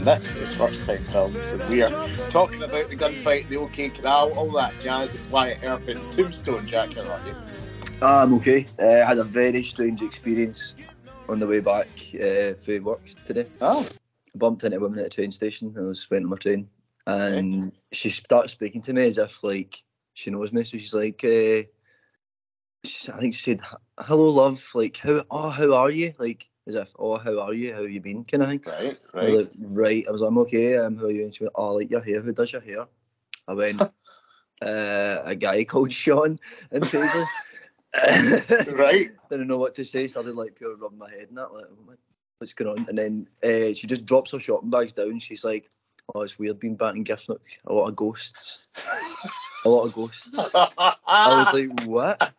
and this is First Time Films, and we are talking about the gunfight, the OK Corral, all that jazz. It's Wyatt Earp, it's Tombstone, Jack, how are you? I'm okay. Uh, I had a very strange experience on the way back uh, for work today. Oh. I bumped into a woman at a train station. I was waiting on my train, and okay. she started speaking to me as if like she knows me. So she's like, uh, she, I think she said, "Hello, love. Like, how? Oh, how are you? Like, as if, oh, how are you? How you been? Kind of thing." Right, right. I like, right. I was like, "I'm okay. Um, how are you?" And she went, "Oh, like your hair. Who does your hair?" I went, uh, "A guy called Sean in Taylor." right. Didn't know what to say. Started like pure rubbing my head and that. Like, what's going on? And then uh, she just drops her shopping bags down. She's like, "Oh, it's weird being back in Giffnock. A lot of ghosts. a lot of ghosts." I was like, "What?"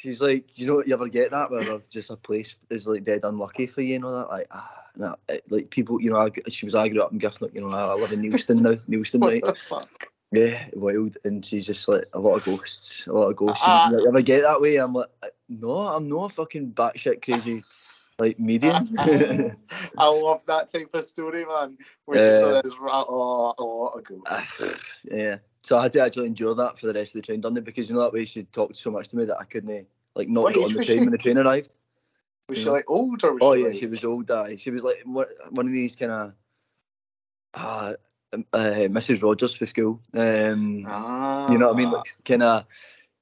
She's like, "Do you know? You ever get that where just a place is like dead unlucky for you and all that? Like, ah, nah, like people, you know. I, she was I grew up in Giffnock. You know, I, I live in Neilston now. Neilston, what right? The fuck? Yeah, wild, and she's just like a lot of ghosts, a lot of ghosts. Uh, you ever get that way? I'm like, no, I'm not a fucking batshit crazy like medium. I love that type of story, man. Where uh, just oh, a lot of ghosts. yeah, so I had to actually endure that for the rest of the train, didn't it? Because you know that way she talked so much to me that I couldn't like not What get on the train she? when the train arrived. Was you she know? like old or was Oh she yeah, like... she was old. Aye. She was like one one of these kind of uh, uh, Mrs. Rogers for school. Um, Ah. you know what I mean? Like kind of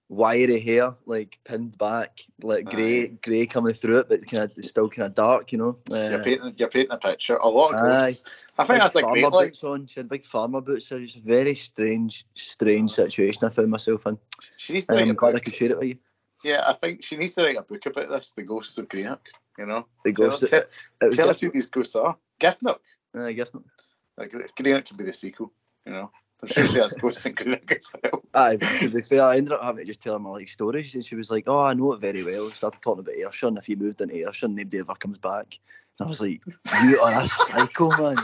wiry hair, like pinned back, like grey, grey coming through it, but kind of still kind of dark. You know. You're Uh, painting, you're painting a picture. A lot of ghosts. I think that's like farmer great. Like, boots on. She had big farmer boots. So it's a very strange, strange situation I found myself in. she needs to And write I'm a glad I could share it with you. Yeah, I think she needs to write a book about this. The ghosts of Greenock. You know, The Tell- ghost. tell- it tell us who these ghosts are. Giffnock. uh, I guess not. Like Greenock could be the sequel. You know, I'm sure she has ghosts in Greenock as well. Aye, to be fair, I ended up having to just tell her my like stories, and she was like, "Oh, I know it very well." Started talking about Ayrshire, and if you moved into Ayrshire, nobody ever comes back. And I was like, "You are a psycho, man."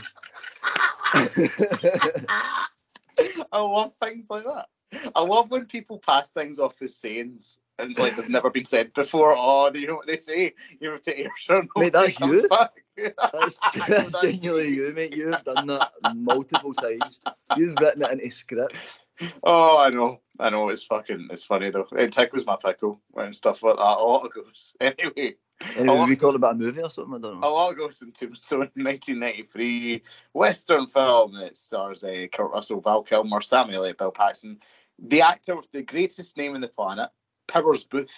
I love things like that. I love when people pass things off as sayings and like they've never been said before. Oh, do you know what they say? You have to and Mate, that's you. Back. That's, that's genuinely you, mate. You have done that multiple times. You've written it into script. Oh, I know, I know. It's fucking, it's funny though. It tickles my pickle and stuff like that. A lot of ghosts. Anyway, Anyway, Oh. we talking about a movie or something? I don't know. a lot of ghosts in Tombstone, 1993 Western film that stars uh, Kurt Russell, Val Kilmer, Samuel L. Bill Paxton, the actor with the greatest name in the planet, Powers Boothe,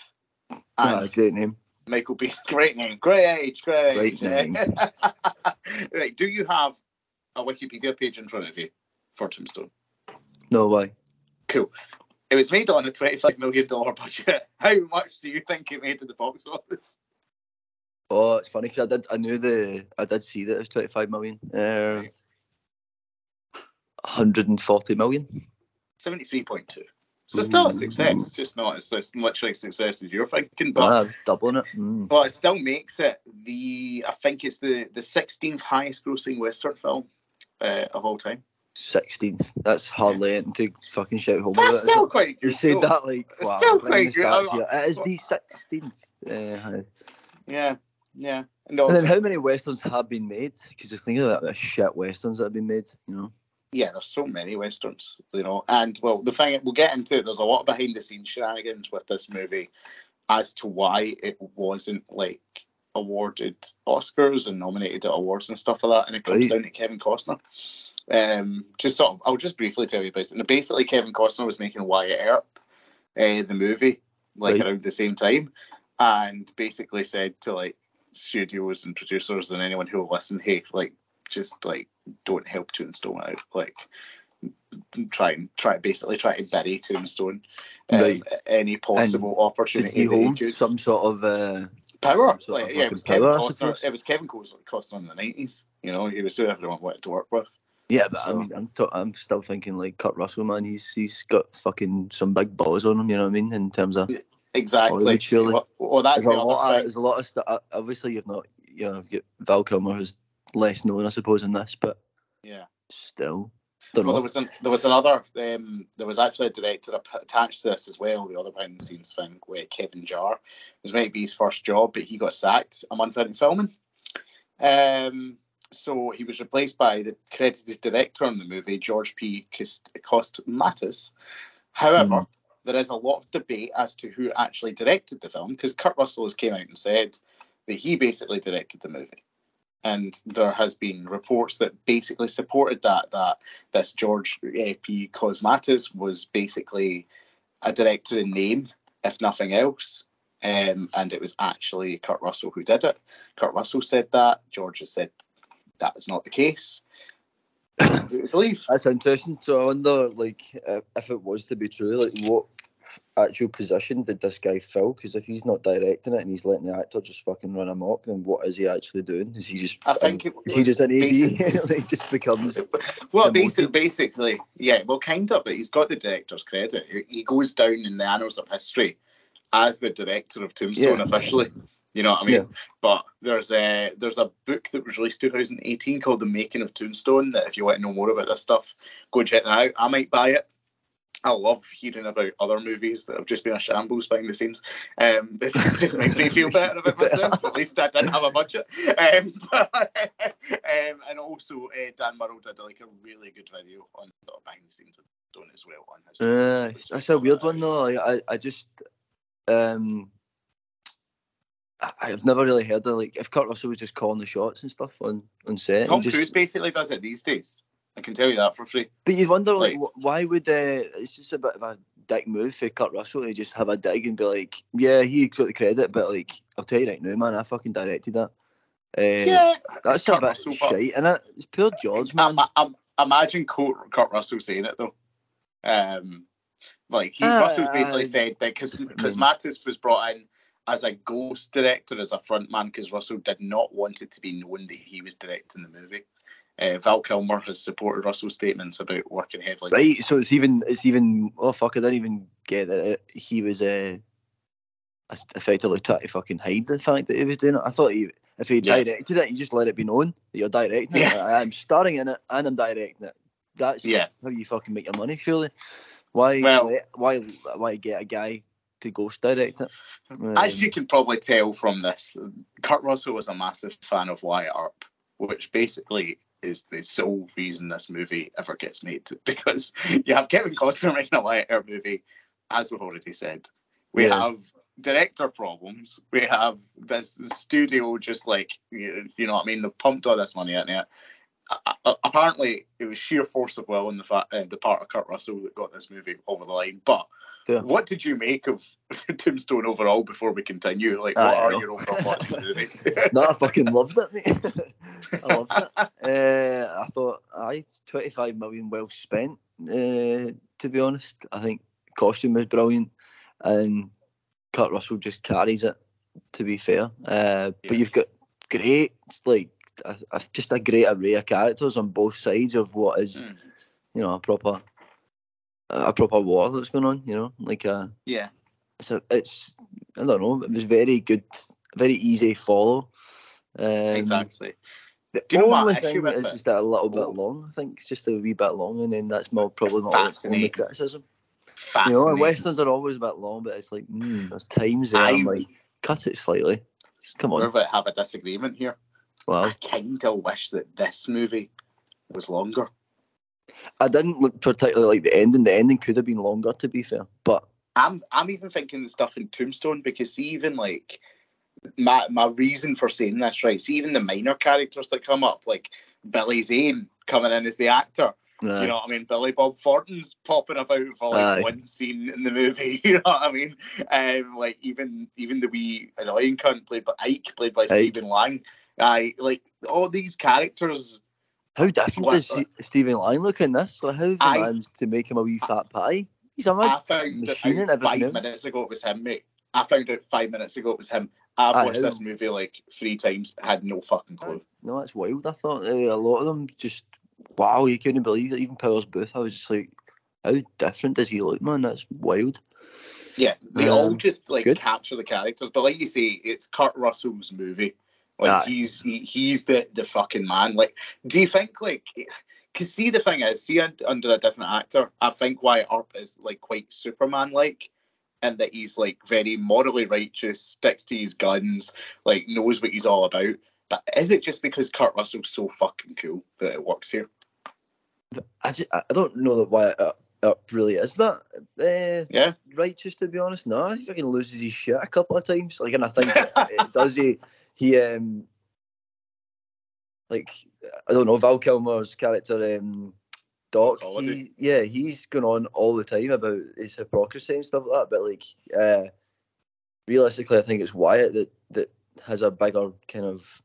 and Ah, great name. Michael B. Great name, great age, great, Great name. right, do you have a Wikipedia page in front of you for Tombstone? No way. Cool. It was made on a $25 million budget. How much do you think it made to the box office? Oh, it's funny because I did. I knew the. I did see that it was twenty five million. Uh, Right. 140 million. 73.2. So still a success, just not as, as much like success as you're thinking, but Ah, doubling it. Mm. well, it still makes it the I think it's the the 16th highest grossing Western film uh, of all time. 16th. That's hardly anything to fucking shout home That's about. still it? quite good. You said that like It's wow, still bringing quite good. It is the 16th. Uh, Yeah, yeah. No, and then how many westerns have been made? Because I think of the shit westerns that have been made. You know. Yeah, there's so many westerns, you know. And well, the thing we'll get into it. There's a lot of behind the scenes shenanigans with this movie as to why it wasn't like awarded Oscars and nominated at awards and stuff like that. And it comes Right. down to Kevin Costner. Um, just sort of, I'll just briefly tell you about it. And basically, Kevin Costner was making Wyatt Earp, uh, the movie, like Right. around the same time, and basically said to like studios and producers and anyone who will listen, hey, like just like don't help Tombstone out, like try and try basically try to bury Tombstone, um, Right. any possible Did opportunity he that he hold some sort of? Uh, power. sort Like, of yeah, it was Kevin power, Costner. It was Kevin Costner in the nineties. You know, he was who everyone wanted to work with. yeah, but So- I'm I'm, t- I'm still thinking like Kurt Russell, man. He's he's got fucking some big balls on him. You know what I mean? In terms of Exactly. Hollywood, surely. Well, well, that's there's a the lot. other Of, there's a lot of stuff. Obviously, you've not. You know, you've got Val Kilmer, who's less known, I suppose, in this, but Yeah. still. Don't Well, know. there was an, there was another. Um, there was actually a director attached to this as well. The other behind the scenes thing where Kevin Jarre it was meant to be his first job, but he got sacked a month into filming. Um, so he was replaced by the credited director on the movie, George P. Cosmatos. However, Mhm. there is a lot of debate as to who actually directed the film because Kurt Russell has came out and said that he basically directed the movie. And there has been reports that basically supported that that this George P. Cosmatos was basically a director in name, if nothing else. Um, and it was actually Kurt Russell who did it. Kurt Russell said that. George has said that is not the case. Believe? That's interesting. So I wonder, like, if it was to be true, like, what actual position did this guy fill? Because if he's not directing it and he's letting the actor just fucking run amok, then what is he actually doing? Is he just? I think um, it Is he was just an AD? like, just becomes. Well, basically, basically, yeah, well, kind of, but he's got the director's credit. He- He goes down in the annals of history as the director of Tombstone Yeah. officially. You know what I mean? Yeah. But there's a there's a book that was released 2018 called The Making of Tombstone. That if you want to know more about this stuff, go check that out. I might buy it. I love hearing about other movies that have just been a shambles behind the scenes. Um, it just makes me feel better about myself. At least I didn't have a budget. Um, but, um, and also, uh, Dan Murrell did like a really good video on behind the scenes of Tombstone as well. On his Uh, that's a weird one though. I, I just, um, I've never really heard of like if Kurt Russell was just calling the shots and stuff on on set. Tom just, Cruise basically does it these days. I can tell you that for free. But you wonder, like, Like- why would uh, it's just a bit of a dick move for Kurt Russell to just have a dig and be like, yeah, he got the credit, but like, I'll tell you right now, man, I fucking directed that. Uh, yeah, that's a Kurt bit Russell, shite, and it? it's pure George, man. I, I, I, imagine Kurt, Kurt Russell saying it though. Um, like he Uh, Russell basically said that because Cosmatos was brought in as a ghost director as a front man because Russell did not want it to be known that he was directing the movie. Uh, Val Kilmer has supported Russell's statements about working heavily. Right, so it's even, it's even, oh fuck, I didn't even get that it, he was uh, effectively trying to fucking hide the fact that he was doing it. I thought he, if he Yeah. directed it, you just let it be known that you're directing it. Yeah. I- I'm starring in it and I'm directing it. That's Yeah. how you fucking make your money, surely. Why, Well- why, why get a guy to ghost direct it? As Um, you can probably tell from this, Kurt Russell was a massive fan of Wyatt Earp, which basically is the sole reason this movie ever gets made. Because you have Kevin Costner making a Wyatt Earp movie, as we've already said. We Yeah. have director problems. We have this studio just like you, know what I mean. They've pumped all this money into it. Apparently, it was sheer force of will on the fa- uh, the part of Kurt Russell that got this movie over the line. But Yeah. what did you make of Tombstone overall before we continue? Like, I what are know. your overall thoughts on the movie? no, I fucking loved it, mate. I loved it. Uh, I thought, I 25 million well spent, uh, to be honest. I think costume was brilliant and Kurt Russell just carries it, to be fair. Uh, Yeah. But you've got great, like, a, a, just a great array of characters on both sides of what is, Mm. you know, a proper. A proper war that's going on, you know, like a yeah, so it's I don't know. It was very good, very easy follow. Um, exactly. The Do you know issue thing is it? just that a little bit Oh. long. I think it's just a wee bit long, and then that's more probably not only Fascinating. criticism. You know, westerns are always a bit long, but it's like mm, there's times there I- like, cut it slightly. Just Come We're on, about to have a disagreement here. Wow. I kind of wish that this movie was longer. I didn't look particularly like the ending. The ending could have been longer, to be fair, but I'm I'm even thinking the stuff in Tombstone because see, even like my my reason for saying this, right? See, even the minor characters that come up, like Billy Zane coming in as the actor. uh, You know what I mean? Billy Bob Thornton's popping about for like Aye. one scene in the movie. You know what I mean? Um, like even even the wee annoying cunt played by Ike, played by Stephen Lang. I like all these characters. how different What- does Ste- Stephen Lang look in this? Like, how have I- you managed to make him a wee fat pie? He's a I found out five minutes ago it was him, mate. I found out five minutes ago it was him. I've Aye, watched how- this movie like three times. Had no fucking clue. No, that's wild. I thought uh, a lot of them just wow, you couldn't believe it. Even Powers Boothe, I was just like, how different does he look, man? That's wild. Yeah, they all Um, just like good. capture the characters. But like you say, it's Kurt Russell's movie. Like he's he, he's the the fucking man. Like, do you think like? Cause see, the thing is, see, under a different actor, I think Wyatt Earp is like quite Superman like, and that he's like very morally righteous, sticks to his guns, like knows what he's all about. But is it just because Kurt Russell's so fucking cool that it works here? I, just, I don't know that why it really is that uh, Yeah. righteous to be honest. No, he fucking loses his shit a couple of times. Like, and I think it, it does. He he um like I don't know Val Kilmer's character um Doc. Holliday. He, yeah, he's going on all the time about his hypocrisy and stuff like that. But like, uh, realistically, I think it's Wyatt that that has a bigger kind of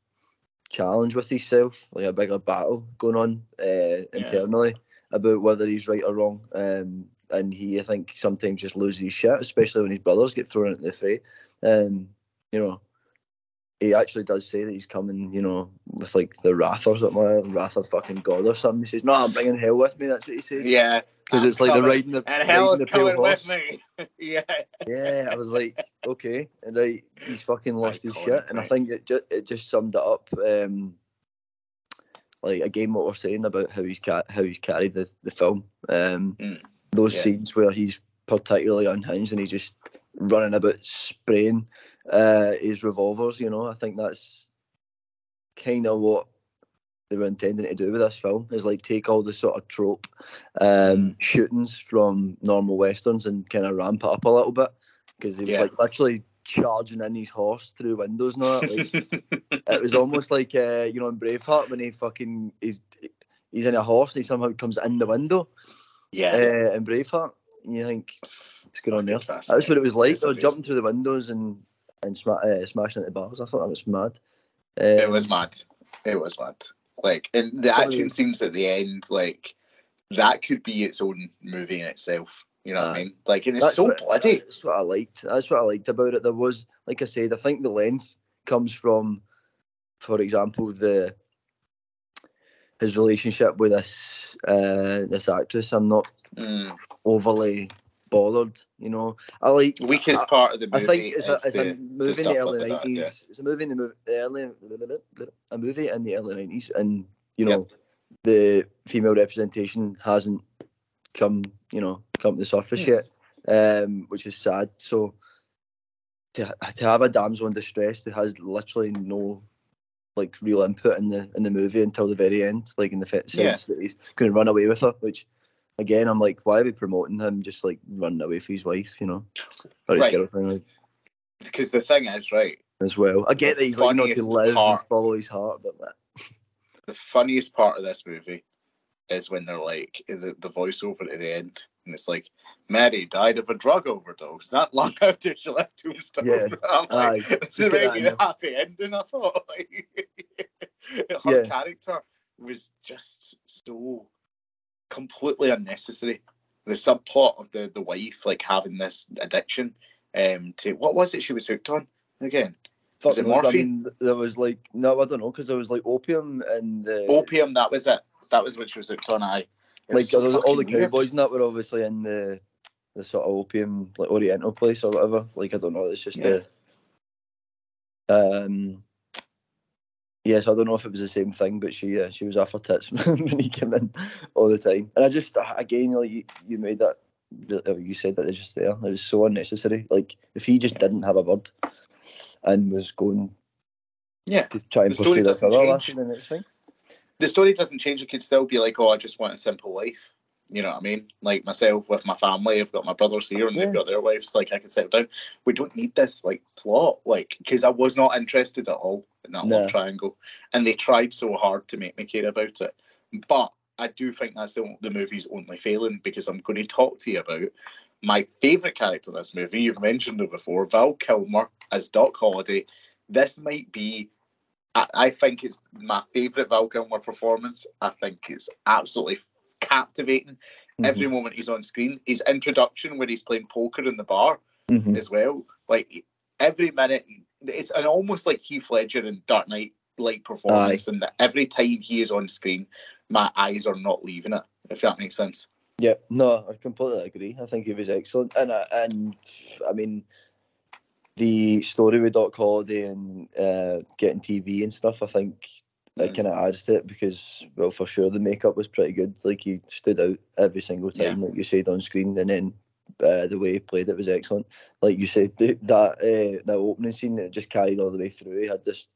challenge with himself, like a bigger battle going on uh, internally about whether he's right or wrong. Um, and he, I think, sometimes just loses his shit, especially when his brothers get thrown into the fray. Um, you know, he actually does say that he's coming, you know, with like the wrath or something, like wrath of fucking God or something. He says, "No, I'm bringing hell with me." That's what he says. Yeah. because it's like coming, riding the And hell is the coming with me. yeah. Yeah, I was like, okay, and right, he's fucking lost his shit, and I think it just it just summed it up. Um, like again, what we're saying about how he's ca- how he's carried the the film. Um, Mm. those Yeah. scenes where he's particularly unhinged and he's just running about spraying uh, his revolvers. You know, I think that's kind of what they were intending to do with this film is like take all the sort of trope um, shootings from normal westerns and kind of ramp it up a little bit because he was Yeah. like literally charging in his horse through windows and all that. Like, it was almost like uh, you know in Braveheart when he fucking he's he's in a horse and he somehow comes in the window yeah. uh, in Braveheart. And you think it's good on there. That was what it was like. They were jumping through the windows and and sma- uh, smashing into bars. I thought that was mad. It Um, was mad. It was mad. Like, and the action scenes at the end, like, that could be its own movie in itself. You know what I mean? Like, and it's That's so what- bloody. That's what I liked. That's what I liked about it. There was, like I said, I think the length comes from, for example, the his relationship with this uh, this actress. I'm not Mm. overly bothered. You know, I like. Weakest I, part of the movie. I think it's a, it's the, a movie in the early like that, yeah. nineties. It's a movie in the, the early a movie in the early nineties, and you know the female representation hasn't come you know come to the surface Hmm. yet, um, which is sad. So to to have a damsel in distress that has literally no like real input in the in the movie until the very end, like in the sense Yeah. that he's going to run away with her, which. Again, I'm like, why are we promoting him just like running away from his wife, you know, or his Right. girlfriend? Like, Because the thing is, right, as well. I get that he's like not to live part- and follow his heart, but that, the funniest part of this movie is when they're like the, the voiceover at the end, and it's like Mary died of a drug overdose not long after she left Tombstone. Yeah. I'm like, Aye. this Just is get maybe the happy ending. I thought like, her Yeah. character was just so completely unnecessary. The subplot of the the wife like having this addiction um to what was it she was hooked on again fuck it I morphine? mean, there was like no, I don't know, because there was like opium and the opium that was it that was what she was hooked on I Like so all, the- all the cowboys and that were obviously in the the sort of opium like Oriental place or whatever. Like I don't know, it's just Yeah. the um. Yes, I don't know if it was the same thing, but she uh, she was off her tits when he came in all the time. And I just again, like you, you made that, uh, you said that they're just there. It was so unnecessary. Like if he just didn't have a bird and was going Yeah, to try and the story pursue doesn't other then it's fine. The story doesn't change. It could still be like, oh, I just want a simple life. You know what I mean? Like myself with my family, I've got my brothers here and Yeah. they've got their wives. Like I can settle down. We don't need this like plot, like because I was not interested at all in that No. love triangle, and they tried so hard to make me care about it. But I do think that's the, the movie's only failing because I'm going to talk to you about my favorite character in this movie. You've mentioned it before, Val Kilmer as Doc Holliday. This might be I, I think it's my favourite Val Kilmer performance. I think it's absolutely captivating. Mhm. Every moment he's on screen, his introduction when he's playing poker in the bar Mhm. as well. Like every minute, it's an almost like Heath Ledger in Dark Knight like performance, and that every time he is on screen, my eyes are not leaving it. If that makes sense. Yeah, no, I completely agree. I think he was excellent, and and I mean, the story with Doc Holliday and uh, getting TB and stuff. I think it Mm. kind of adds to it because, well, for sure the makeup was pretty good. Like he stood out every single time, like you said on screen, and then uh, the way he played it was excellent. Like you said, the, that uh, that opening scene it just carried all the way through. He had this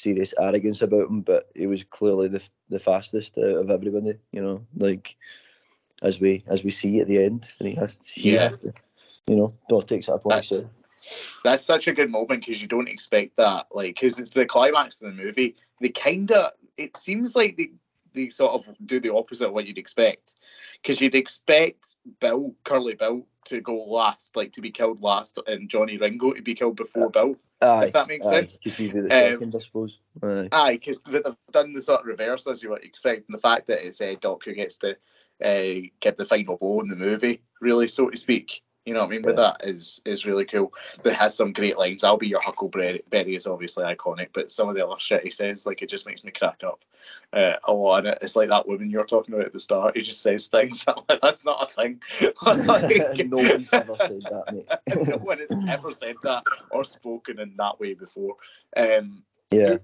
serious arrogance about him, but he was clearly the the fastest out of everybody. You know, like as we as we see at the end, and he has he Yeah. has to, you know, don't take that upon himself. That's such a good moment because you don't expect that. Like, because it's the climax of the movie. They kind of, it seems like they, they sort of do the opposite of what you'd expect. Because you'd expect Bill, Curly Bill, to go last, like to be killed last, and Johnny Ringo to be killed before Bill, Aye, if that makes aye, sense. because he'd be the Um, second, I suppose. Aye. Aye, because they've done the sort of reverse as you would expect, and the fact that it's uh, Doc who gets to uh, give the final blow in the movie, really, so to speak. You know what I mean? With that is is really cool. That has some great lines. I'll be your Huckleberry is obviously iconic, but some of the other shit he says, like it just makes me crack up. Uh, a lot it. It's like that woman you're talking about at the start. He just says things that that's not a thing. Like, Nobody's ever said that, mate. no one has ever said that or spoken in that way before. Um, yeah.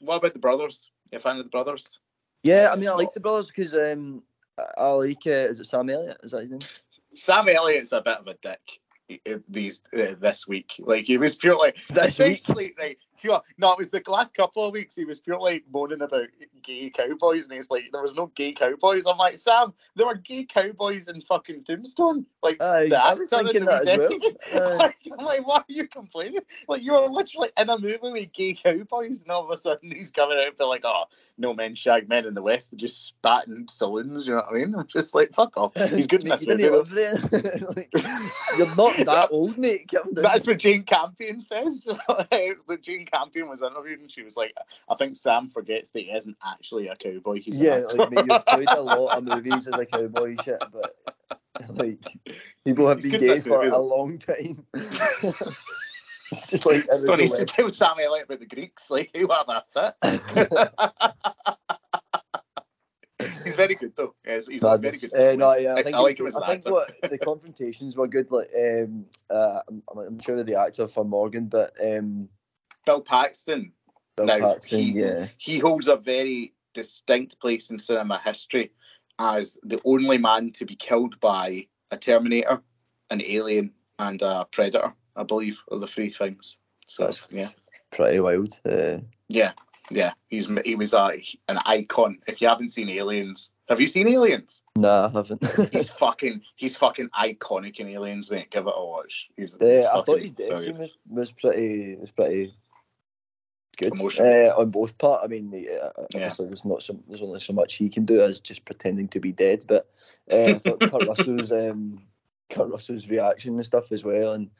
what about the brothers? You a fan of the brothers? Yeah, I mean, I like the brothers because um, I- like. Uh, is it Sam Elliott? Is that his name? Sam Elliott's a bit of a dick uh, these uh, this week. Like he was purely This week? essentially yeah, No, it was the last couple of weeks. He was purely moaning about gay cowboys, and he's like, "There was no gay cowboys." I'm like, Sam, there were gay cowboys in fucking Tombstone. Like Aye, the I was thinking that as well. Aye. like, I'm like, why are you complaining? Like, you were literally in a movie with gay cowboys, and all of a sudden he's coming out and be like, oh, no men shag men in the West. They're just spat in saloons, you know what I mean? I'm just like, fuck off. He's good in this you movie. though. live there. like, you're not that old, mate. That's what Jane Campion says. that Jane Campion was interviewed, and she was like, I think Sam forgets that he isn't actually a cowboy. He's yeah, like mate, you've played a lot of movies as a cowboy shit, but like people have He's been gay for movie, a long time. it's just like not every to tell Sam Elliott about the Greeks. Like, who have that He's very good though. Yes, he's a very good. Uh, no, yeah, I think, I like it- him as an I think actor. what the confrontations were good. Like, um, uh, I'm, I'm sure of the actor for Morgan, but um, Bill Paxton. Bill Now, Paxton, he- yeah, he holds a very distinct place in cinema history as the only man to be killed by a Terminator, an alien, and a Predator. I believe are the three things. So That's- yeah, pretty wild. Uh, yeah, yeah. He's he was a, an icon. If you haven't seen Aliens, have you seen Aliens? No, I haven't. He's fucking he's fucking iconic in Aliens, mate. Give it a watch. He's, Uh, he's I thought his death scene was, was pretty was pretty good uh, on both part. I mean, uh, Yeah. obviously there's not so there's only so much he can do as just pretending to be dead. But uh, I thought Kurt Russell's um, Kurt Russell's reaction and stuff as well. And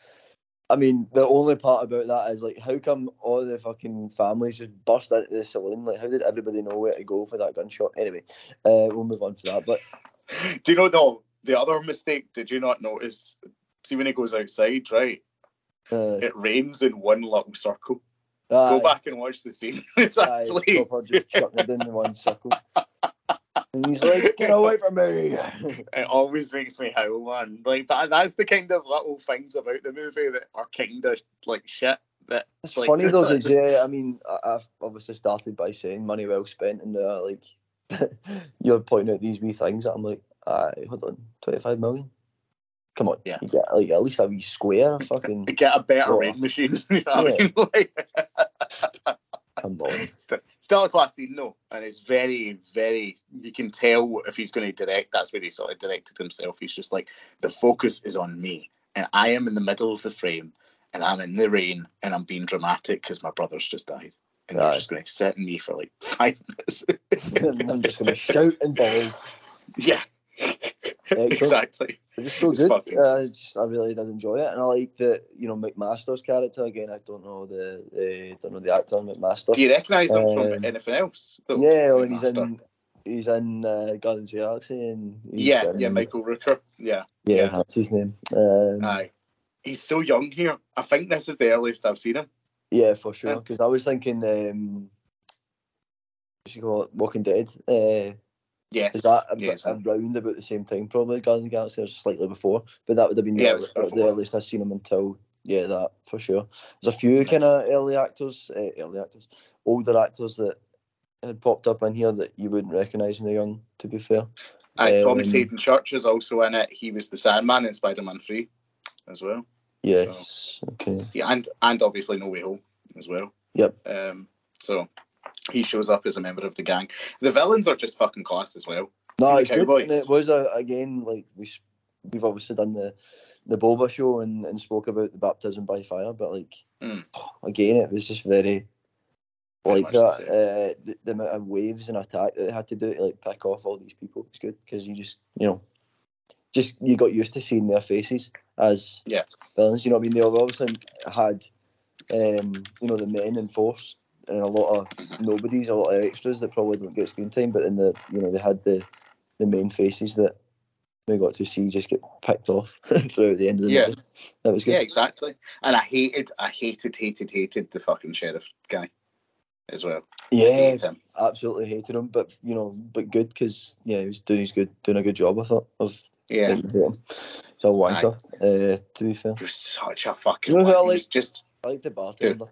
I mean, the only part about that is like, how come all the fucking families just burst into the saloon? Like, how did everybody know where to go for that gunshot? Anyway, uh, we'll move on to that. But Do you know though the other mistake? Did you not notice? See when he goes outside, right? uh, It rains in one little circle. Go back and watch the scene. It's actually proper just chucking it in one circle. And he's like, get away from me. it always makes me howl, man. Like that, that's the kind of little things about the movie that are kind of like shit. That It's like, funny though, because yeah, I mean, I, I've obviously started by saying money well spent, and uh, like you're pointing out these wee things. I'm like, aye, hold on, twenty five million. Come on, Yeah. get like at least a wee square. Fucking get a better rain machine. You know what I mean? Like, come on. st- still a class scene, no, and it's very, very. You can tell if he's going to direct. That's where he sort of directed himself. He's just like the focus is on me, and I am in the middle of the frame, and I'm in the rain, and I'm being dramatic because my brother's just died, and they're just going to sit in me for like five minutes. and I'm just gonna shout and bawl. yeah, exactly. It's so It's good. fucking- Uh, just, I really did enjoy it, and I like the you know McMaster's character again. I don't know the, the don't know the actor McMaster. Do you recognise him Um, from anything else? though, yeah, when he's in he's in uh, Guardians of the Galaxy, and Yeah, in- yeah, Michael Rooker. Yeah, yeah, yeah. that's his name. Um, aye. He's so young here. I think this is the earliest I've seen him. Yeah, for sure. Because I was thinking, um, call it, Walking Dead. Uh, Yes. is that yes. around about the same time? Probably Guardians of the Galaxy or slightly before, but that would have been the, Yeah, earliest, the earliest I've seen him until yeah, that for sure. There's a few Nice. kind of early actors, uh, early actors, older actors that had popped up in here that you wouldn't recognise in they're young. To be fair, Uh, Thomas Um, Hayden Church is also in it. He was the Sandman in Spider Man 3 as well. yes, okay, Yeah, and and obviously No Way Home as well. Yep. Um, So he shows up as a member of the gang. The villains are just fucking class as well. No, it's good. It was a, again like we we've obviously done the the Boba show and, and spoke about the baptism by fire, but like Mm. again, it was just very Very like that. Uh, the, the amount of waves and attack that they had to do to like pick off all these people was good because you just you know just you got used to seeing their faces as Yeah. villains. You know what I mean? They obviously had um, you know the men in force and a lot of nobodies, a lot of extras that probably don't get screen time, but in the you know they had the the main faces that we got to see just get picked off throughout the end of the Yeah. movie. That was good. Yeah, exactly. And I hated, I hated, hated, hated the fucking sheriff guy as well. Yeah, Hated him. absolutely hated him, but you know, but good because yeah, he was doing his good, doing a good job. I thought of Yeah, making him. He's a wanker. Uh, to be fair, he was such a fucking. You know who. I just I like the bartender.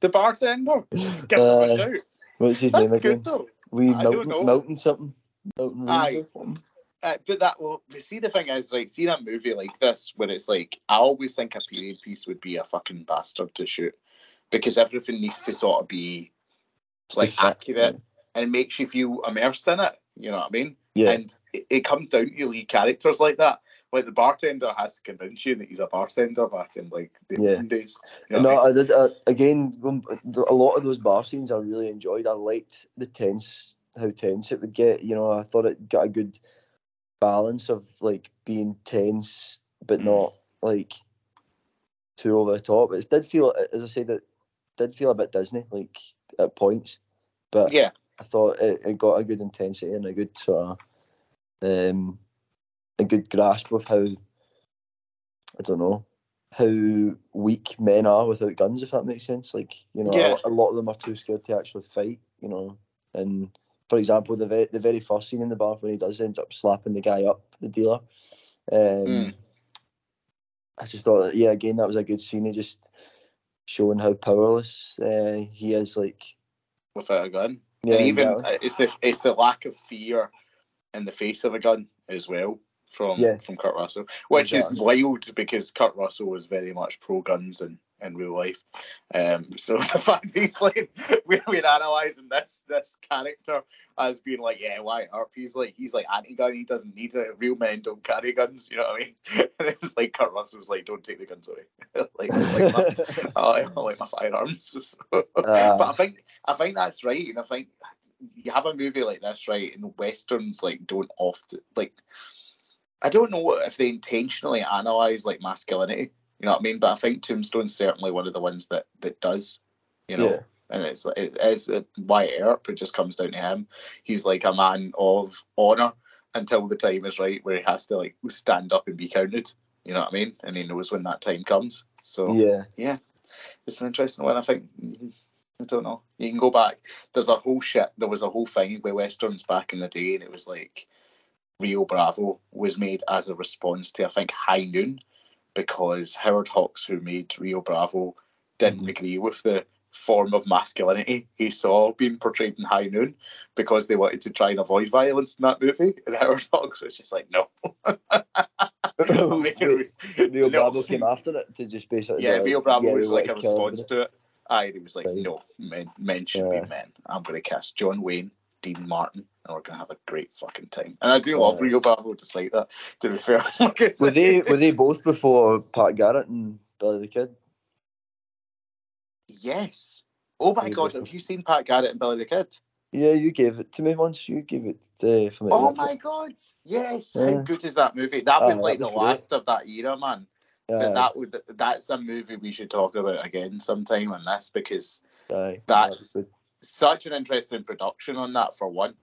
The bartender. Just give him a Uh, shout. What's his That's name again? good though. We I don't Milton. Milton something. Milton Aye. Something? Uh, but that well, but see the thing is, like, seeing a movie like this where it's like, I always think a period piece would be a fucking bastard to shoot because everything needs to sort of be like accurate and makes you feel immersed in it. You know what I mean? Yeah, And it, it comes down to lead characters like that. Like the bartender has to convince you that he's a bartender back in like the Yeah. days. You know no, I I did. Uh, again, a lot of those bar scenes I really enjoyed. I liked the tense, how tense it would get. You know, I thought it got a good balance of like being tense, but Mm. not like too over the top. It did feel, as I said, it did feel a bit Disney, like at points. But? Yeah, I thought it, it got a good intensity and a good sort of um, a good grasp of how I don't know how weak men are without guns, if that makes sense. Like you know, a- Yeah. a, lot of them are too scared to actually fight. You know, and for example, the ve- the very first scene in the bar when he does end up slapping the guy up, the dealer. Um, Mm. I just thought, that, yeah, again, that was a good scene. of just showing how powerless uh, he is. Like, without a gun. Yeah, and even exactly. uh, it's the it's the lack of fear in the face of a gun as well from Yeah. from Kurt Russell, which Exactly. is wild because Kurt Russell was very much pro guns in, in real life. Um, so the fact he's like we're, we're analysing this this character as being like, yeah, Wyatt Earp? He's like he's like anti-gun. He doesn't need it. Real men don't carry guns. You know what I mean? And it's like Kurt Russell's like, don't take the guns away. like, like my, I I like my firearms. So- Uh, but I think I think that's right, and I think you have a movie like this, right? And westerns like don't often like. I don't know if they intentionally analyze like masculinity, you know what I mean. But I think Tombstone's certainly one of the ones that that does, you know. Yeah. And it's like it is why Wyatt Earp. It just comes down to him. He's like a man of honor until the time is right where he has to like stand up and be counted. You know what I mean? And he knows when that time comes. So yeah, it's an interesting one. I think mm-hmm. I don't know. You can go back. There's a whole shit. There was a whole thing with westerns back in the day, and it was like Rio Bravo was made as a response to I think High Noon, because Howard Hawks, who made Rio Bravo, didn't Mhm. agree with the form of masculinity he saw being portrayed in High Noon, because they wanted to try and avoid violence in that movie, and Howard Hawks was just like, no. Rio. Bravo came after it to just basically. Yeah, Rio Bravo was like a response to it. Aye, he was like, Right. no, men, men should Yeah. be men. I'm going to cast John Wayne, Dean Martin, and we're going to have a great fucking time. And I do love. Rio Bravo just like that, to be fair. Were they were they both before Pat Garrett and Billy the Kid? Yes. Oh my God, have you seen Pat Garrett and Billy the Kid? Yeah, you gave it to me once. You gave it uh, for me. Oh my it. God, yes. Yeah. How good is that movie? That was Aye, like that was the great. last of that era, man. That, that would That's a movie we should talk about again sometime on this because aye, that's- good. such an interesting production on that for one.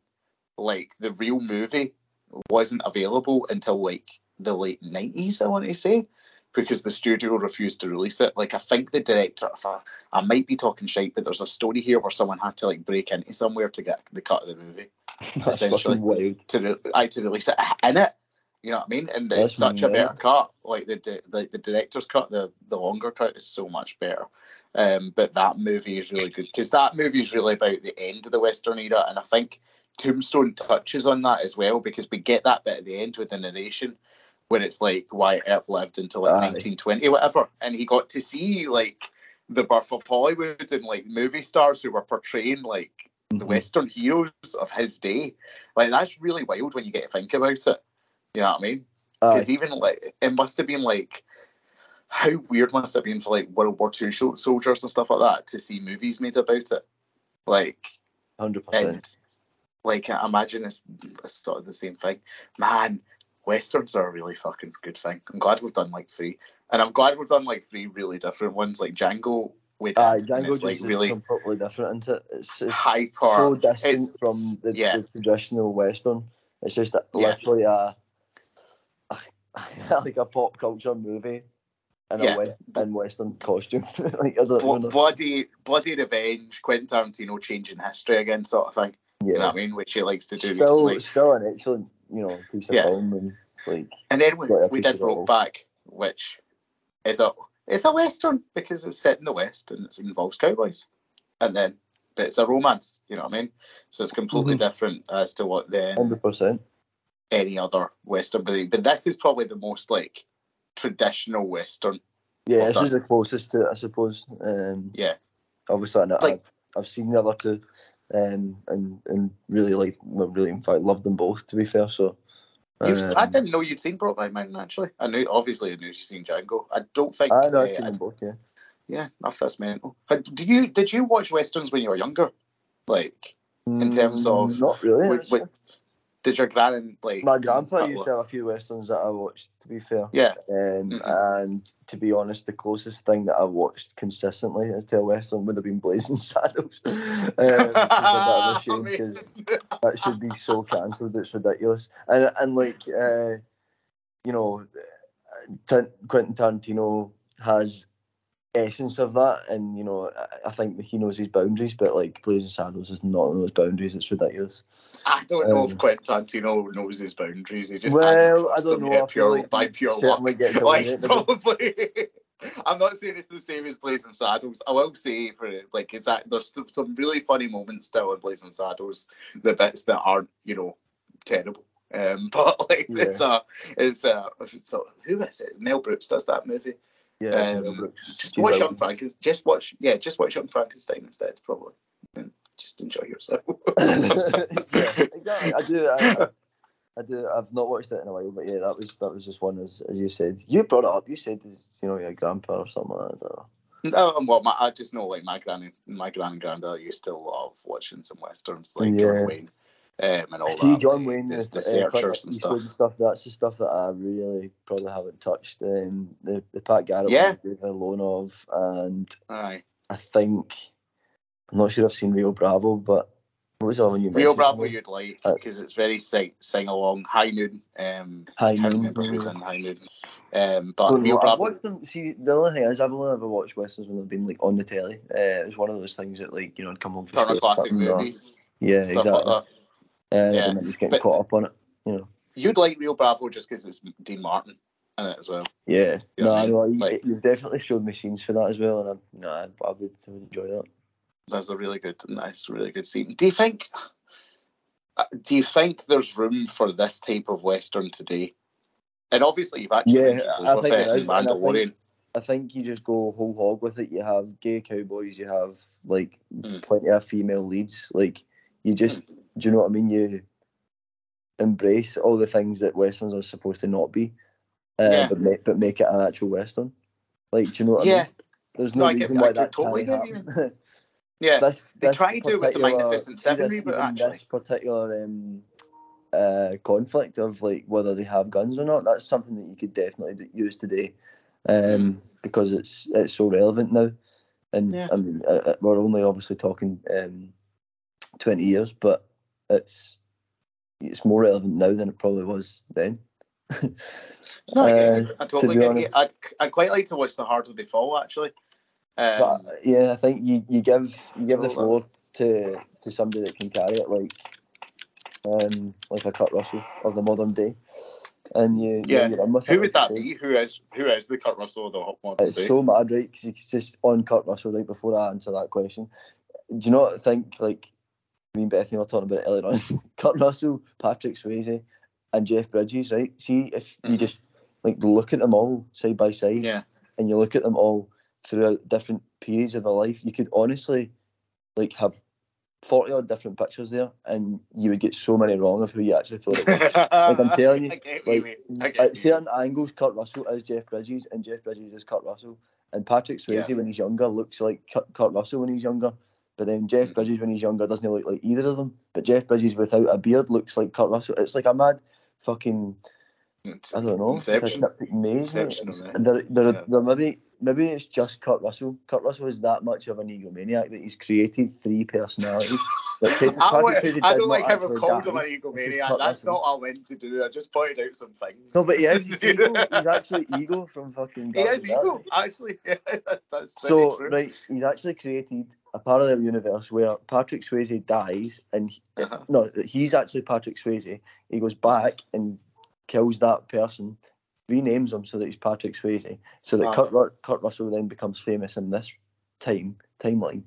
Like the real movie wasn't available until like the late nineties, I want to say, because the studio refused to release it. Like I think the director, I, I might be talking shite, but there's a story here where someone had to like break into somewhere to get the cut of the movie That's essentially. wild. to re- I to release it in it. You know what I mean? And it's That's such a better cut. Like the the the director's cut, the the longer cut is so much better. Um, but that movie is really good because that movie is really about the end of the Western era, and I think Tombstone touches on that as well because we get that bit at the end with the narration where it's like Wyatt Earp lived until like Aye. 1920 whatever, and he got to see like the birth of Hollywood and like movie stars who were portraying like the Mhm. Western heroes of his day. Like that's really wild when you get to think about it. You know what I mean? Because even like it must have been like how weird must it have been for like World War II soldiers and stuff like that to see movies made about it. Like hundred percent. Like I imagine it's, it's sort of the same thing. Man, westerns are a really fucking good thing. I'm glad we've done like three, and I'm glad we've done like three really different ones. Like Django, we did, Aye, Django it's like really completely different, isn't it? It's, it's hyper. so distant it's- from the, yeah. the traditional Western. It's just a, Yeah. literally a, a like a pop culture movie in Yeah. a West, in Western costume. like I don't Blo- know. bloody, bloody revenge, Quentin Tarantino changing history again, sort of thing. You know what I mean? Which he likes to do still, recently. still an excellent, you know, piece of Yeah. film and like And then we, we did. Brokeback, which is a it's a western because it's set in the west and it involves cowboys, and then but it's a romance. You know what I mean? So it's completely Mhm. different as to what then hundred percent. any other western. But but this is probably the most like traditional western. Yeah, this done. is the closest to it, I suppose. Um, Yeah, obviously, I, Like- I've, I've seen the other two, um, and and really like, well, really in fact, loved them both. To be fair, so You've, I um, didn't know you'd seen Brokeback Mountain actually. I knew obviously I knew you'd seen Django. I don't think. I know uh, I've seen them both. Yeah. yeah, enough that's mental. Do you did you watch westerns when you were younger? Like, In terms of- Mm, not really. Did your gran like My grandpa used to have a few westerns that I watched. To be fair, Yeah, um, Mhm. and to be honest, the closest thing that I watched consistently as to a western would have been Blazing Saddles. um, a bit of a shame because that should be so cancelled. It's ridiculous. And and like uh, you know, Tar- Quentin Tarantino has essence of that, and you know, I- I think that he knows his boundaries. But like Blazing Saddles is not on those boundaries. It's ridiculous. I don't know if Um, Quentin Tarantino knows his boundaries. He just well, I don't know. I pure, like by pure luck. Like probably. I'm not saying it's the same as Blazing Saddles. I will say for it, like it's act- there's some really funny moments still in Blazing Saddles. The bits that aren't, you know, terrible. Um, but like Yeah. it's a, it's a, it's a, who is it? Mel Brooks does that movie. Yeah, Um, Just watch Young Frankenstein. Just watch, yeah, just watch Young Frankenstein instead, probably. And just enjoy yourself. yeah, exactly. I do. I, I do. I've not watched it in a while, but yeah, that was that was just one as as you said. You brought it up. You said you know your grandpa or something like that. I don't know. No, well, my, I just know like my granny, my gran and granddad used to love watching some westerns like Yeah. John Wayne, um, and all See, that. John Wayne, the, the, the uh, searchers and stuff. and stuff. That's the stuff that I really probably haven't touched. Um, the the Pat Garrett Yeah. Alone of, and Aye, I think I'm not sure I've seen Rio Bravo, but what was the one you Rio? Bravo you'd like Uh, because it's very sing, sing along. High Noon, um, High Noon, remember who's in High Noon, um, but Rio. I've Bravo. watched them. See, the only thing is, I've only ever watched westerns when they've been like on the telly. Uh, it was one of those things that, like, you know, I'd come home from Turner school, classic or- movies, Yeah, stuff exactly. like Uh, Yeah, and then just getting but- caught up on it. You know. You'd like Rio Bravo just because it's Dean Martin in it as well. Yeah. You know no, I mean? know. you- Like- you've definitely showed machines for that as well, and I, no, I, I would, enjoy that. There's a really good, nice, really good scene. Do you think? uh, Do you think there's room for this type of western today? And obviously, you've actually Yeah, I think Fett there and I think- Mandalorian. I think you just go whole hog with it. You have gay cowboys. You have like Mm. plenty of female leads. Like you just, do you know what I mean? You embrace all the things that westerns are supposed to not be, uh, Yeah. but make but make it an actual western. Like, do you know what I mean? Yeah. There's No, no, I get- reason I why can that totally can't. Yeah, this, They this tried to with the Magnificent Seven this- reboot, actually. This particular um, uh, conflict of like whether they have guns or not. That's something that you could definitely use today, um, because it's it's so relevant now. And Yeah. I mean, uh, uh, we're only obviously talking um, twenty years, but it's it's more relevant now than it probably was then. no, I, uh. I totally get. I'd, I'd quite like to watch The Harder They Fall, actually. Um, but yeah, I think you, you give you give the floor to to somebody that can carry it, like um like a Kurt Russell of the modern day, and you Yeah. you run with it, who would that say. be? Who is who is the Kurt Russell of the modern It's day? so mad, right? 'Cause it's just on Kurt Russell right before I answer that question. Do you not think like me and Bethany were talking about it earlier on? Kurt Russell, Patrick Swayze, and Jeff Bridges, right? See if you Mhm. just like look at them all side by side, yeah, and you look at them all throughout different periods of their life. You could honestly like have forty odd different pictures there, and you would get so many wrong of who you actually thought it was. like I'm telling you, I get what you like, get At you certain angles, Kurt Russell is Jeff Bridges, and Jeff Bridges is Kurt Russell. And Patrick Swayze Yeah. when he's younger looks like Kurt, Kurt Russell when he's younger. But then Jeff Mhm. Bridges when he's younger doesn't look like either of them. But Jeff Bridges without a beard looks like Kurt Russell. It's like a mad fucking. It's- I don't know. Inception. Like maze. Inception It's- of it. and There, there, Yeah. there maybe, maybe it's just Kurt Russell. Kurt Russell is that much of an egomaniac that he's created three personalities. That I, I don't like we've called him an egomaniac. That's Russell. not what I meant to do. I just pointed out some things. No, but he is. He's ego. He's actually ego from fucking. He is Guardians of the evil, actually. That's So true. right, he's actually created a parallel universe where Patrick Swayze dies, and he- Uh-huh. no, he's actually Patrick Swayze. He goes back and kills that person, renames him so that he's Patrick Swayze, so that Ah. Kurt, Kurt Russell then becomes famous in this time timeline.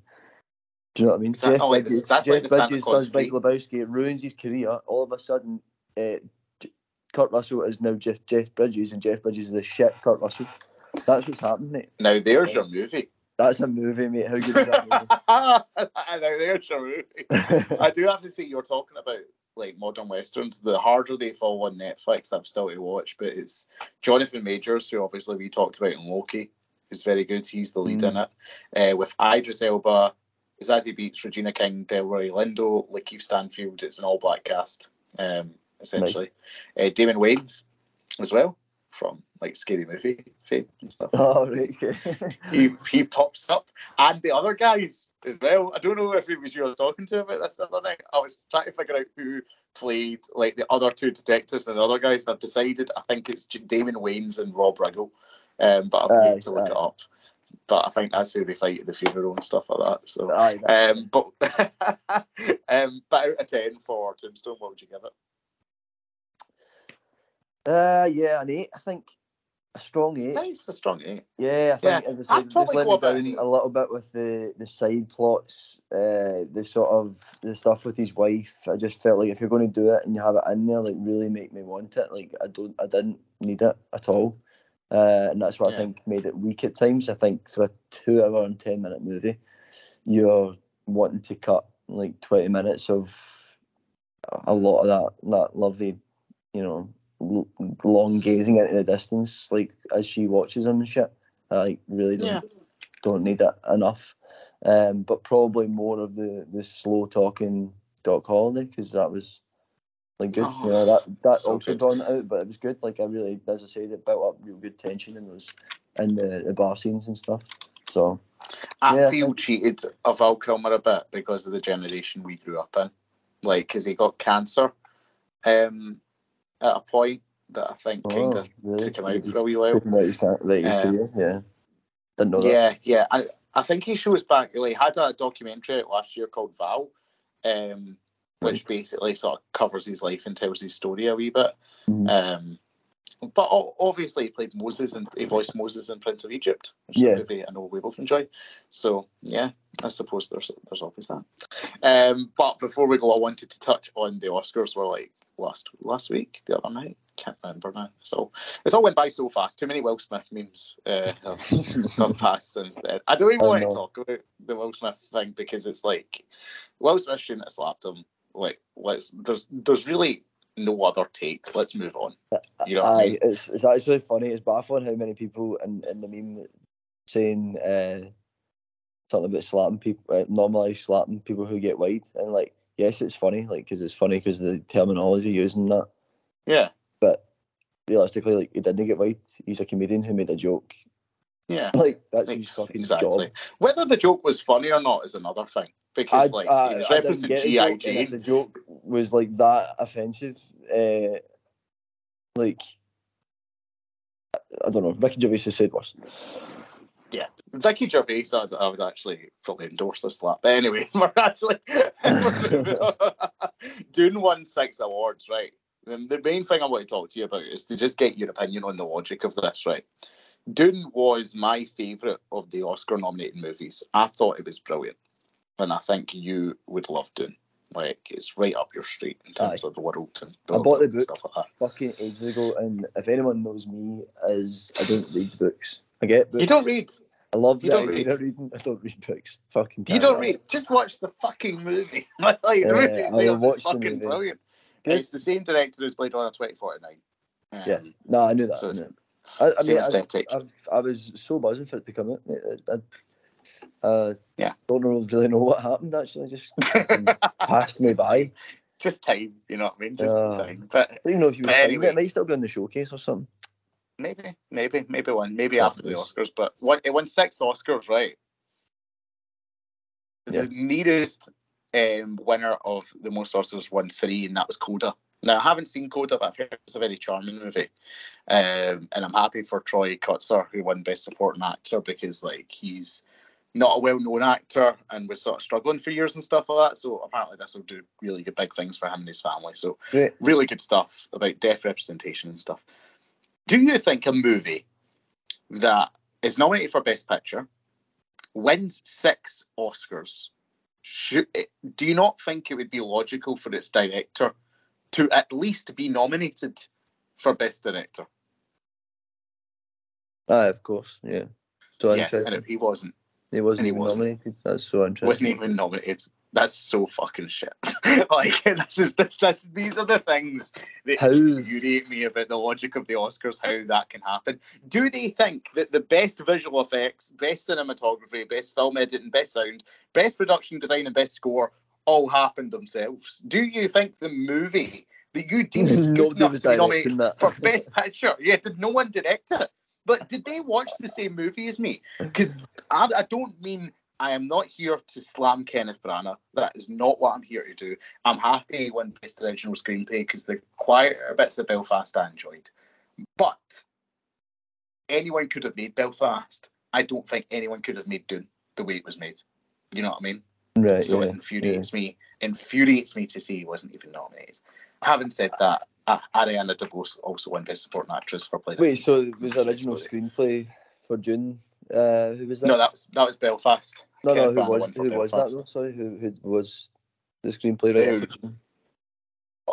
Do you know what I mean? Not like Bridges, that's Jeff like Bridges does Big three? Lebowski, ruins his career. All of a sudden, uh, Kurt Russell is now Jeff, Jeff Bridges, and Jeff Bridges is the shit Kurt Russell. That's what's happening. Now there's your movie. That's a movie, mate. How good is that movie? now there's your movie. I do have to say, you're talking about like modern westerns. The harder they fall on Netflix, I'm still to watch. But it's Jonathan Majors, who obviously we talked about in Loki, who's very good. He's the lead Mm. in it. Uh, with Idris Elba, Zazie Beetz, Regina King, Delroy Lindo, Lakeith Stanfield. It's an all-black cast, um, essentially. Uh, Damon Wayans as well from like Scary Movie fame and stuff. oh, right. Okay. he he pops up, and the other guys as well. I don't know if it was you I was talking to about this the other night. I was trying to figure out who played like the other two detectives and the other guys, and I've decided I think it's Damon Wayans and Rob Riggle, um, but I've Aye, yet to look it up. But I think that's who they fight at the funeral and stuff like that. So, that- um, but um, but out of ten for Tombstone, what would you give it? Uh, yeah, an eight. I think a strong eight. Nice, a strong eight. Yeah, I think I I'd probably go down eight. a little bit with the the side plots, uh, the sort of the stuff with his wife. I just felt like if you're going to do it and you have it in there, like really make me want it. Like I don't, I didn't need it at all, uh, and that's what Yeah. I think made it weak at times. I think for a two-hour and ten-minute movie, you're wanting to cut like twenty minutes of a lot of that that lovely, you know, long gazing into the distance, like as she watches him and shit. I like really don't Yeah. don't need that enough. Um, but probably more of the the slow talking Doc Holliday because that was like good. Oh, you know that that so also good. drawn out, but it was good. Like I really, as I said, it built up real good tension in those in the, the bar scenes and stuff. So I Yeah, I feel think- cheated of Val Kilmer a bit because of the generation we grew up in. Like, because he got cancer um, at a point that I think kind oh, of really? took him out He's for a wee while. out his, ca- right, his Um, yeah. Didn't know that. Yeah, yeah. I, I think he shows back, like, had a documentary out last year called Val, um, which basically sort of covers his life and tells his story a wee bit. Mhm. Um, but obviously, he played Moses and he voiced Moses in Prince of Egypt, which Yeah. is a movie I know we both enjoy. So yeah, I suppose there's there's always that. Um, but before we go, I wanted to touch on the Oscars. We're like last last week, the other night, can't remember now. So it's all went by so fast. Too many Will Smith memes uh, have, passed since then. I don't even want to talk about the Will Smith thing because it's like Will Smith shouldn't have slapped him. Like let's there's there's really no other takes. Let's move on. You know what I Aye, mean? it's it's actually funny. It's baffling how many people in, in the meme saying uh, something about slapping people, uh, normalize slapping people who get wide, and like yes, it's funny, like because it's funny because the terminology using that, Yeah, but realistically, like he didn't get wide. He's a comedian who made a joke. yeah. Like that's Like, his fucking exactly. job. Whether the joke was funny or not is another thing. Because I, like I, he was I referencing get the joke, and if the joke was like that offensive, uh, like I- I don't know. Ricky Gervais has said worse. Ricky Gervais, I, I was actually fully endorse this slap. But anyway, we're actually Dune won six awards, right? And the main thing I want to talk to you about is to just get your opinion on the logic of this, right? Dune was my favourite of the Oscar nominated movies. I thought it was brilliant. And I think you would love Dune. Like it's right up your street in terms Aye. of the world and I bought the book stuff like that. fucking ages ago, and if anyone knows me, is I don't read books. I get books. You don't read I love You the don't read. of reading. I don't read books. Fucking. You don't do read. Just watch the fucking movie. like the Yeah, movie's I there. will watch It's the fucking movie. brilliant. Good. It's the same director as Blade Runner twenty forty nine. Um, Yeah. No, I knew that. So I, knew. I, I mean, I, aesthetic. I've, I was so buzzing for it to come out. I, I, uh, Yeah. Don't really know what happened. Actually, just passed me by. Just time, you know what I mean? Just Uh, time. But don't even know if you were But anyway. it. Might still be on the showcase or something. Maybe, maybe, maybe one, maybe after the. Oscars. But what it won six Oscars, right? Yeah. The nearest um, winner of the most Oscars won three, and that was Coda. Now I haven't seen Coda, but I've heard it's a very charming movie, um, and I'm happy for Troy Kotsur who won Best Supporting Actor because like he's not a well-known actor and was sort of struggling for years and stuff like that. So apparently this will do really good big things for him and his family. So really good stuff about deaf representation and stuff. Do you think a movie that is nominated for Best Picture wins six Oscars? Should, do you not think it would be logical for its director to at least be nominated for Best Director? Aye, of course. Yeah. So yeah, and he wasn't. He wasn't he even wasn't. nominated. That's so interesting. Wasn't even nominated. That's so fucking shit. like this is the, this, these are the things that How- infuriate me about the logic of the Oscars. How that can happen? Do they think that the best visual effects, best cinematography, best film editing, best sound, best production design, and best score all happened themselves? Do you think the movie that you deemed good Nobody enough to be nominated for best picture? Yeah, did no one direct it? But did they watch the same movie as me? Because I, I don't mean I am not here to slam Kenneth Branagh. That is not what I'm here to do. I'm happy when best original screenplay because the quieter bits of Belfast I enjoyed. But anyone could have made Belfast. I don't think anyone could have made Dune the way it was made. You know what I mean? Right. So yeah. it infuriates me. Infuriates me to see he wasn't even nominated. Having said that, uh, Ariana DeBose also won Best Supporting Actress for playing. Wait, so it was original screenplay for Dune. Uh, who was that? No, that was that was Belfast. no, no. Who was who was that? Belfast. Sorry, who, who was the screenplay writer? Who? for Dune?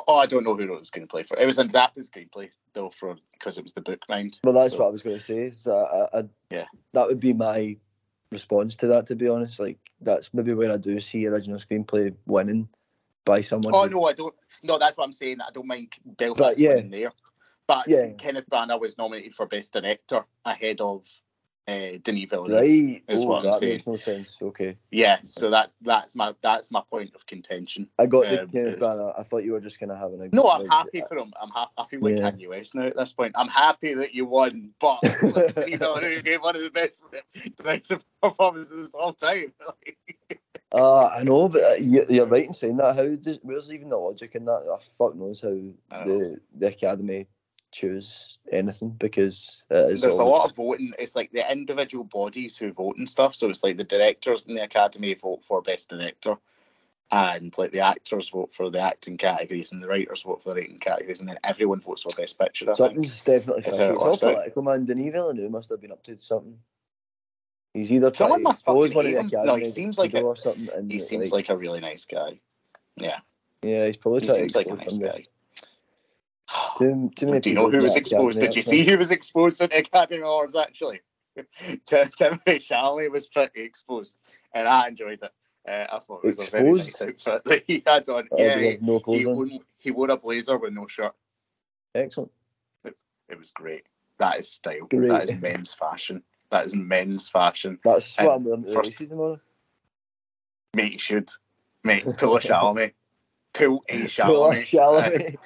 Oh, I don't know who wrote the screenplay for. It was an adapted screenplay though, for because it was the book mind. Well, that's So, what I was going to say. I, I, Yeah. that would be my response to that. To be honest, like that's maybe where I do see original screenplay winning by someone. Oh who- no, I don't. No, that's what I'm saying. I don't mind Belfast yeah. winning there, but Yeah. Kenneth Branagh was nominated for best director ahead of uh, Denis Villeneuve. Right. is oh, what I'm that saying. makes no sense. Okay. Yeah, so that's that's my that's my point of contention. I got the Um, Kenneth it's- Branagh. I thought you were just kind of having a. No, I'm like, happy for him. I'm happy. I feel like Yeah. Kanye West now at this point. I'm happy that you won, but like, Denis Villeneuve gave one of the best director performances of all time. Uh, I know, but uh, you- you're right in saying that. How does where's even the logic in that? I fuck knows how the the academy choose anything because There's a lot of voting. It's like the individual bodies who vote and stuff. So it's like the directors in the academy vote for best director, and like the actors vote for the acting categories, and the writers vote for the writing categories, and then everyone votes for best picture. I think. something's definitely That's fishy. it It's all political, man. Denis Villeneuve must have been up to something. He's either Someone must expose one of the him. No, he seems like a- or something, and He seems like, like a really nice guy. Yeah, yeah, he's probably he trying seems like a nice guy. Too, too many Do you know who was exposed? Did you see who was exposed in the Academy Awards? Actually, Tim- Timothée Chalamet was pretty exposed, and I enjoyed it. Uh, I thought it was a very nice Exposed? outfit that he had on. Oh, yeah, no he, clothes on. he wore a blazer with no shirt. Excellent. It was great. That is style. Great. That is men's fashion. That is men's fashion. That's what And I'm wearing to the first- races tomorrow. Mate, you should. Mate, pull a Chalamet. Pull a Pull Chalamet. a Chalamet.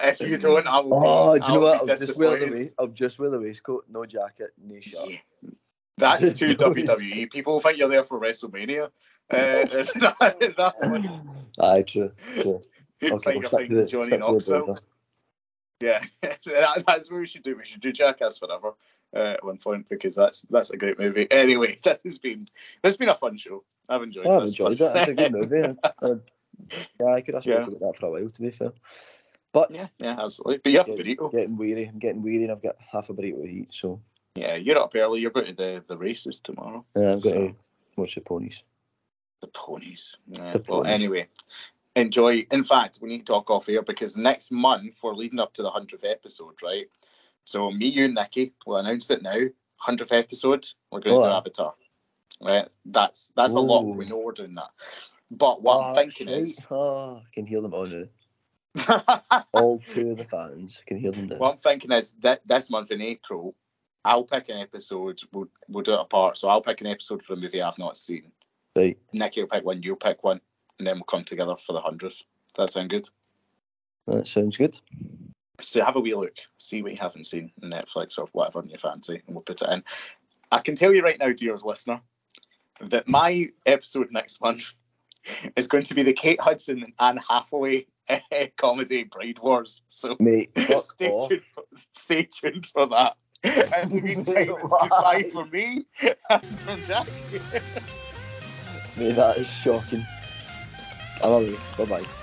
If you don't, I will Oh, be, do you know what? I'll just wear the waist. I'll just wear the waistcoat, no jacket, no shirt. Yeah. That's too WWE. People think you're there for WrestleMania. Uh, that's what Aye, true. true. Okay, like we'll you're stick the, Johnny stick to the Knoxville. Yeah, that, that's what we should do. We should do Jackass forever uh, at one point because that's that's a great movie. Anyway, that has been that's been a fun show. I've enjoyed. Oh, I've enjoyed it. It's a good movie. Uh, yeah, I could have Yeah. spoken about that for a while, to be fair. But Yeah, yeah, absolutely. But you have a burrito. getting weary. I'm getting weary, and I've got half a burrito to eat. So Yeah, you're up early. You're going to the the races tomorrow. uh, I'm going So- to watch the ponies. The ponies. Yeah, The Well, ponies. anyway, enjoy. In fact, we need to talk off here because next month we're leading up to the hundredth episode, right? So me, you, and Nikki will announce it now. hundredth episode, we're going to Oh, do. Avatar. Right, that's that's a lot. We know we're doing that. But what I'm Oh, thinking that's is. Oh, I can hear them all now. What All two of the fans I can hear them now. I'm thinking is that this month in April, I'll pick an episode. We'll we'll do it apart. So I'll pick an episode for a movie I've not seen. Right. Nicky will pick one. You'll pick one, and then we'll come together for the hundredth. That sound good? That sounds good. So have a wee look, see what you haven't seen on Netflix or whatever in your fancy, and we'll put it in. I can tell you right now, dear listener, that my episode next month is going to be the Kate Hudson and Anne Hathaway comedy Bride Wars. So Mate, stay off. tuned, for, stay tuned for that. In the meantime, it's goodbye for me and from Jack. Mate, that is shocking. I love you. Bye bye.